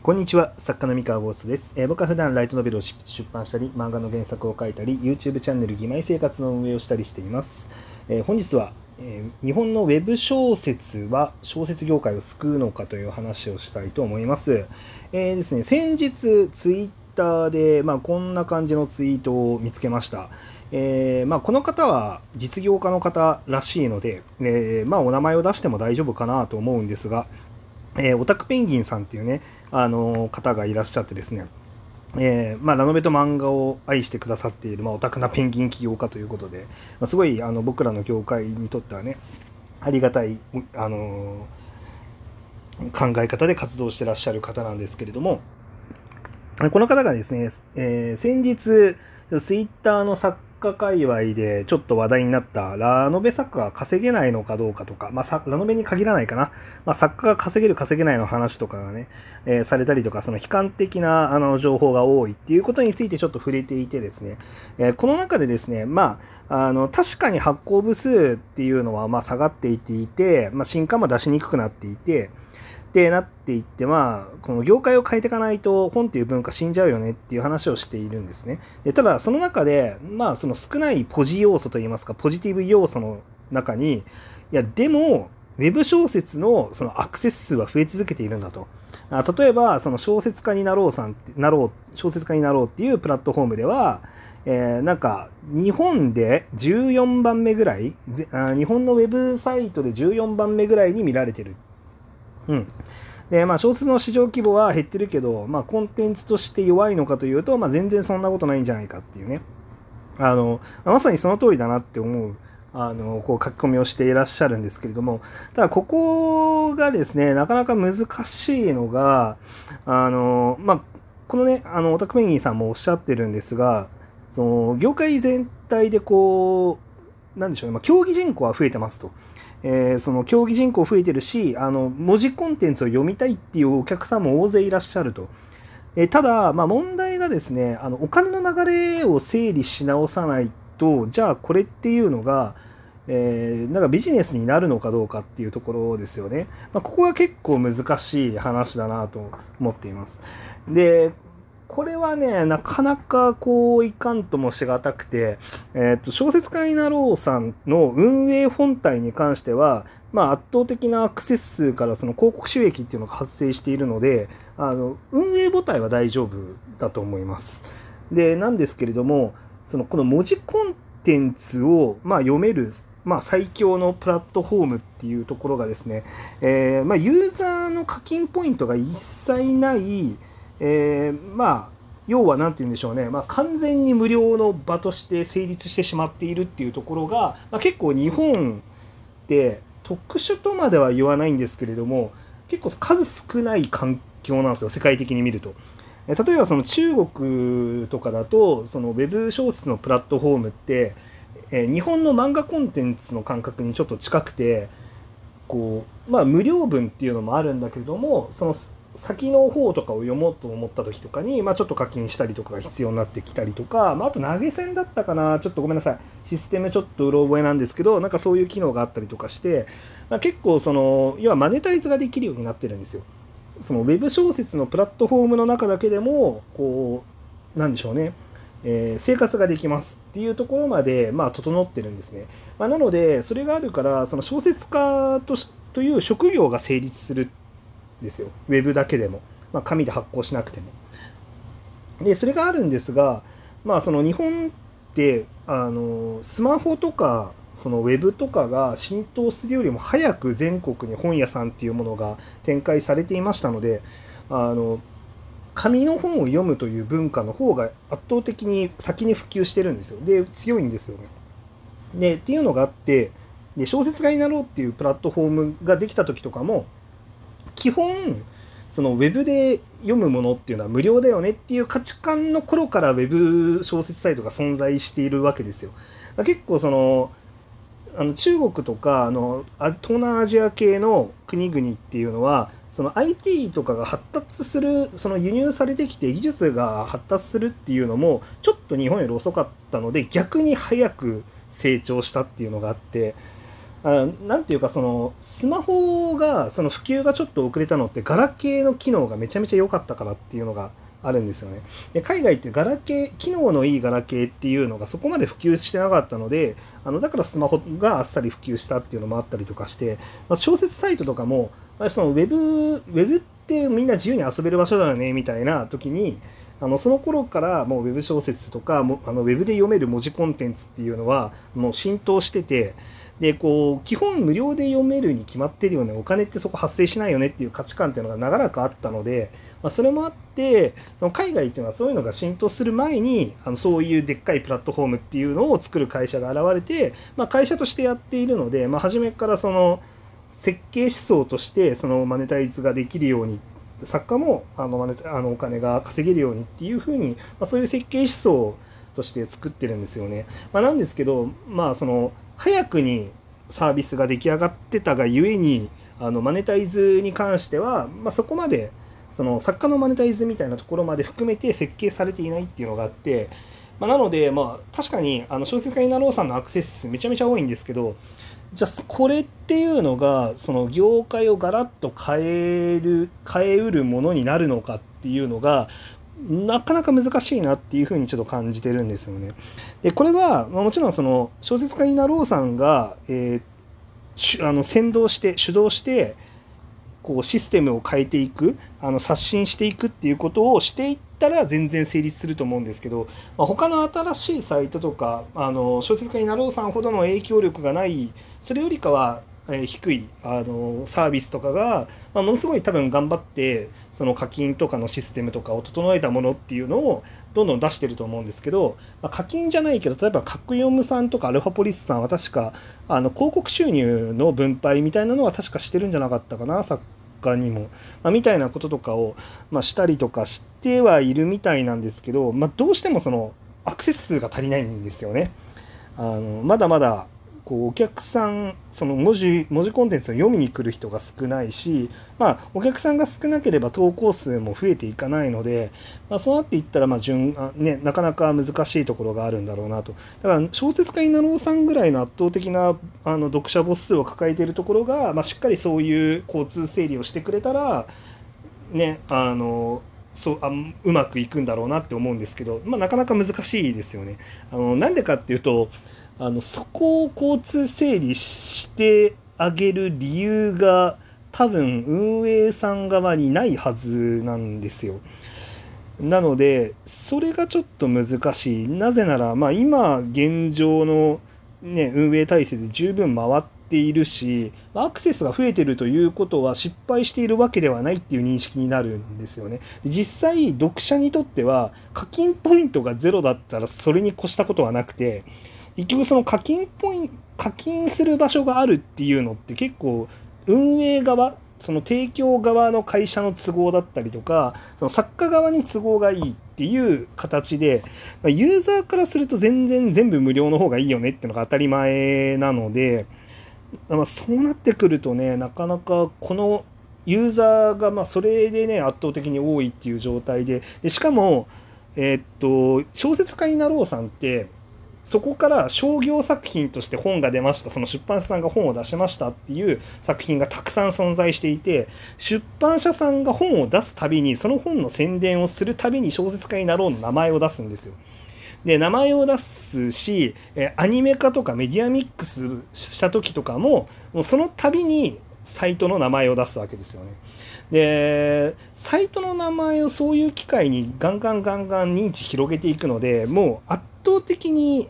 こんにちは、作家の三河ゴーストです、えー僕は普段ライトノベルを出版したり、漫画の原作を書いたり、YouTube チャンネル、義妹生活の運営をしたりしています。えー本日は、えー日本のウェブ小説は小説業界を救うのかという話をしたいと思います。えーですね、先日、ツイッターで、まあ、こんな感じのツイートを見つけました。えーまあ、この方は実業家の方らしいので、えーまあ、お名前を出しても大丈夫かなと思うんですが、えーオタクペンギンさんっていうね、あの方がいらっしゃってですね、えーまあ、ラノベと漫画を愛してくださっている、まあ、オタクなペンギン起業家ということで、まあ、すごいあの僕らの業界にとってはね、ありがたい、あのー考え方で活動してらっしゃる方なんですけれども、この方がですね、えー先日、ツイッターの作家界隈でちょっと話題になったラノベ作家が稼げないのかどうかとか、まあ、ラノベに限らないかな、まあ、作家が稼げる稼げないの話とかがね、えーされたりとか、その悲観的なあの情報が多いっていうことについてちょっと触れていてですね、えーこの中でですね、まあ、あの、確かに発行部数っていうのはま下がっていていて、まあ、新刊も出しにくくなっていて、ってなっていって、まあ、この業界を変えていかないと本っていう文化死んじゃうよねっていう話をしているんですね。でただ、その中で、まあ、その少ないポジ要素といいますか、ポジティブ要素の中に、いや、でも、ウェブ小説のそのアクセス数は増え続けているんだと。あ例えば、その小説家になろうさんって、なろう、小説家になろうっていうプラットフォームでは、えーなんか、日本で14番目ぐらい、日本のウェブサイトで14番目ぐらいに見られてるっ。うん。で、まあ、小説の市場規模は減ってるけど、まあ、コンテンツとして弱いのかというと、まあ、全然そんなことないんじゃないかっていうね。あの、まさにその通りだなって思う、あの、こう書き込みをしていらっしゃるんですけれども、ただ、ここがですね、なかなか難しいのが、あの、まあ、このね、あの、オタクペンギンさんもおっしゃってるんですが、その、業界全体でこう、なんでしょうね、まあ、競技人口は増えてますと。えーその競技人口増えてるしあの文字コンテンツを読みたいっていうお客さんも大勢いらっしゃると、えーただ、まあ、問題がですねあのお金の流れを整理し直さないとじゃあこれっていうのが、えーなんかビジネスになるのかどうかっていうところですよね、まあ、ここが結構難しい話だなと思っています。でこれはね、なかなかこういかんともしがたくて、えっと小説家になろうさんの運営本体に関しては、まあ、圧倒的なアクセス数からその広告収益っていうのが発生しているので、あの運営母体は大丈夫だと思います。で、なんですけれども、そのこの文字コンテンツを、まあ、読める、まあ、最強のプラットフォームっていうところがですね、えーまあ、ユーザーの課金ポイントが一切ない、えーまあ要は何て言うんでしょうね、まあ、完全に無料の場として成立してしまっているっていうところが、まあ、結構日本って特殊とまでは言わないんですけれども結構数少ない環境なんですよ世界的に見ると。例えばその中国とかだとそのウェブ小説のプラットフォームって、えー日本の漫画コンテンツの感覚にちょっと近くてこうまあ無料分っていうのもあるんだけれどもその先の方とかを読もうと思った時とかに、まあ、ちょっと課金したりとかが必要になってきたりとか、まあ、あと投げ銭だったかな。ちょっとごめんなさい。システムちょっとうろ覚えなんですけどなんかそういう機能があったりとかして、ま、結構その要はマネタイズができるようになってるんですよ。そのウェブ小説のプラットフォームの中だけでもこうなんでしょうね。えー生活ができますっていうところまで、まあ、整ってるんですね。まあ、なので、それがあるから、その小説家とという職業が成立するですよ。ウェブだけでも。まあ、紙で発行しなくても。で、それがあるんですが、まあ、その日本って、あの、スマホとか、そのウェブとかが浸透するよりも早く全国に本屋さんっていうものが展開されていましたので、あの、紙の本を読むという文化の方が圧倒的に先に普及してるんですよ。で、強いんですよね。で、っていうのがあって、で小説家になろうっていうプラットフォームができた時とかも、基本、そのウェブで読むものっていうのは無料だよねっていう価値観の頃からウェブ小説サイトが存在しているわけですよ。結構その、あの中国とかあの東南アジア系の国々っていうのはその IT とかが発達するその輸入されてきて技術が発達するっていうのもちょっと日本より遅かったので逆に早く成長したっていうのがあってあなんていうかそのスマホがその普及がちょっと遅れたのってガラケーの機能がめちゃめちゃ良かったからっていうのがあるんですよね。で海外ってガラケー機能のいいガラケーっていうのがそこまで普及してなかったのであのだからスマホがあっさり普及したっていうのもあったりとかして、まあ、小説サイトとかもそのウェブウェブってみんな自由に遊べる場所だよねみたいな時にあのその頃からもうウェブ小説とかもあのウェブで読める文字コンテンツっていうのはもう浸透しててでこう基本無料で読めるに決まってるよねお金ってそこ発生しないよねっていう価値観っていうのが長らくあったので、まあ、それもあってその海外っていうのはそういうのが浸透する前にあのそういうでっかいプラットフォームっていうのを作る会社が現れて、まあ、会社としてやっているので、まあ、初めからその設計思想としてそのマネタイズができるように作家もあのマネあのお金が稼げるようにっていうふうに、ま、そういう設計思想として作ってるんですよね。ま、なんですけど、まあ、その早くにサービスが出来上がってたがゆえにあのマネタイズに関しては、まあ、そこまでその作家のマネタイズみたいなところまで含めて設計されていないっていうのがあって、まあ、なので、まあ、確かにあの小説家になろうさんのアクセス数めちゃめちゃ多いんですけどじゃあこれっていうのがその業界をガラッと変える変えうるものになるのかっていうのがなかなか難しいなっていうふうにちょっと感じてるんですよね。でこれは、まあ、もちろんその小説家になろうさんが、えー、あの先導して主導してこうシステムを変えていくあの刷新していくっていうことをしていったら全然成立すると思うんですけど、まあ、他の新しいサイトとかあの小説家になろうさんほどの影響力がないそれよりかはえ低いあのサービスとかが、まあ、ものすごい多分頑張ってその課金とかのシステムとかを整えたものっていうのをどんどん出してると思うんですけど、まあ、課金じゃないけど例えば角読むさんとかアルファポリスさんは確かあの広告収入の分配みたいなのは確かしてるんじゃなかったかな作家にも、まあ、みたいなこととかを、ま、したりとかしてはいるみたいなんですけど、ま、どうしてもそのアクセス数が足りないんですよね。あのまだまだこうお客さんその文字文字コンテンツを読みに来る人が少ないし、まあ、お客さんが少なければ投稿数も増えていかないので、まあ、そうなっていったら、まあ順あね、なかなか難しいところがあるんだろうなとだから小説家になろうさんぐらいの圧倒的なあの読者母数を抱えているところが、まあ、しっかりそういう交通整理をしてくれたらねあのそうあうまくいくんだろうなって思うんですけど、まあ、なかなか難しいですよね。あのなんでかっていうとあのそこを交通整理してあげる理由が多分運営さん側にないはずなんですよ。なのでそれがちょっと難しい。なぜなら、まあ、今現状の、ね、運営体制で十分回っているしアクセスが増えてるということは失敗しているわけではないっていう認識になるんですよね。実際読者にとっては課金ポイントがゼロだったらそれに越したことはなくて結局その課金ポイン課金する場所があるっていうのって結構運営側その提供側の会社の都合だったりとかその作家側に都合がいいっていう形でユーザーからすると全然全部無料の方がいいよねっていうのが当たり前なので、まあ、そうなってくるとねなかなかこのユーザーがまそれでね圧倒的に多いっていう状態ででしかもえー、っと小説家になろうさんってそこから商業作品として本が出ましたその出版社さんが本を出しましたっていう作品がたくさん存在していて出版社さんが本を出すたびにその本の宣伝をするたびに小説家になろうの名前を出すんですよ。で名前を出すしアニメ化とかメディアミックスした時とかももうその度にサイトの名前を出すわけですよね。でサイトの名前をそういう機会にガンガンガンガン認知広げていくのでもう圧倒的に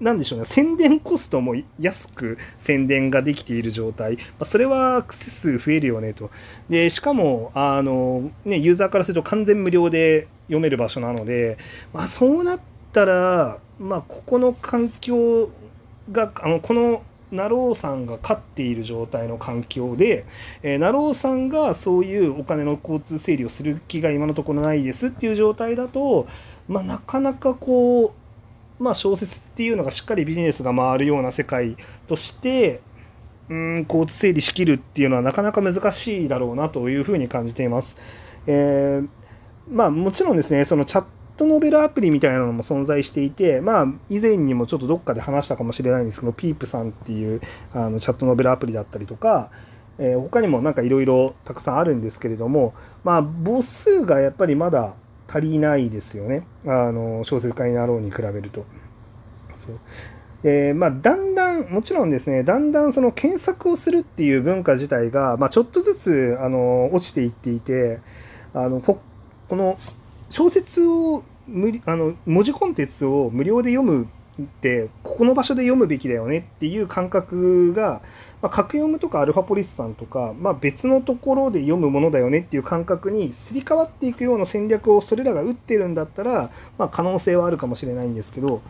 なんでしょうね、宣伝コストも安く宣伝ができている状態、まあ、それはアクセス数増えるよねと。で、しかも、あの、ね、ユーザーからすると完全無料で読める場所なので、まあ、そうなったら、まあ、ここの環境が、あの、この、なろうさんが勝っている状態の環境で、えー、なろうさんがそういうお金の交通整理をする気が今のところないですっていう状態だと、まあ、なかなかこう、まあ、小説っていうのがしっかりビジネスが回るような世界としてうん交通整理しきるっていうのはなかなか難しいだろうなというふうに感じています。えー、まあ、もちろんですねそのチャットノベルアプリみたいなのも存在していて、まあ、以前にもちょっとどっかで話したかもしれないんですけど、 peep さんっていうあのチャットノベルアプリだったりとか、えー、他にもなんかいろいろたくさんあるんですけれども、まあ、母数がやっぱりまだ足りないですよね。あの小説家になろうに比べると。そうでまあ、だんだん、もちろんですね、だんだんその検索をするっていう文化自体が、まあ、ちょっとずつあの落ちていっていて、あのここの小説を無あの文字コンテンツを無料で読むってここの場所で読むべきだよねっていう感覚が、まあ、格読むとかアルファポリスさんとか、まあ、別のところで読むものだよねっていう感覚にすり替わっていくような戦略をそれらが打ってるんだったら、まあ、可能性はあるかもしれないんですけど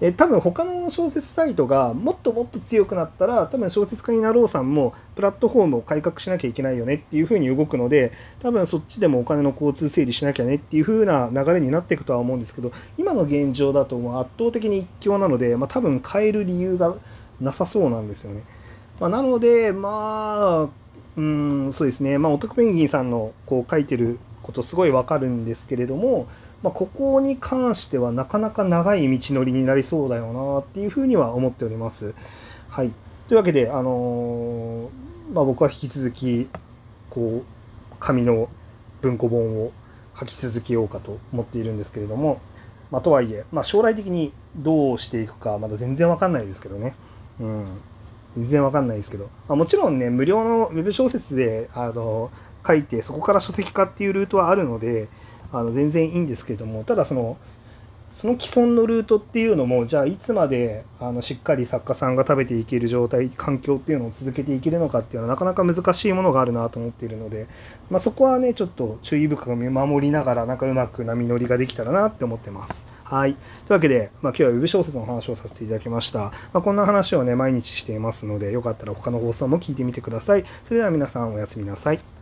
え多分他の小説サイトがもっともっと強くなったら多分小説家になろうさんもプラットフォームを改革しなきゃいけないよねっていう風に動くので多分そっちでもお金の交通整理しなきゃねっていう風な流れになっていくとは思うんですけど今の現状だと圧倒的に一強なので、まあ、多分変える理由がなさそうなんですよね。まあ、なのでまあうんそうですねまあオトクペンギンさんのこう書いてることすごいわかるんですけれどもまあ、ここに関してはなかなか長い道のりになりそうだよなっていうふうには思っております。はい。というわけで、あのー、まあ、僕は引き続き、こう、紙の文庫本を書き続けようかと思っているんですけれども、まあ、とはいえ、まあ、将来的にどうしていくか、まだ全然わかんないですけどね。うん。全然わかんないですけど、まあ、もちろんね、無料のウェブ小説で、あの、書いて、そこから書籍化っていうルートはあるので、あの全然いいんですけどもただそのその既存のルートっていうのもじゃあいつまであのしっかり作家さんが食べていける状態環境っていうのを続けていけるのかっていうのはなかなか難しいものがあるなと思っているので、まあ、そこはねちょっと注意深く見守りながらなんかうまく波乗りができたらなって思ってます。はい。というわけで、まあ、今日は Web 小説の話をさせていただきました。まあ、こんな話をね、毎日していますので、よかったら他の放送も聞いてみてください。それでは皆さんおやすみなさい。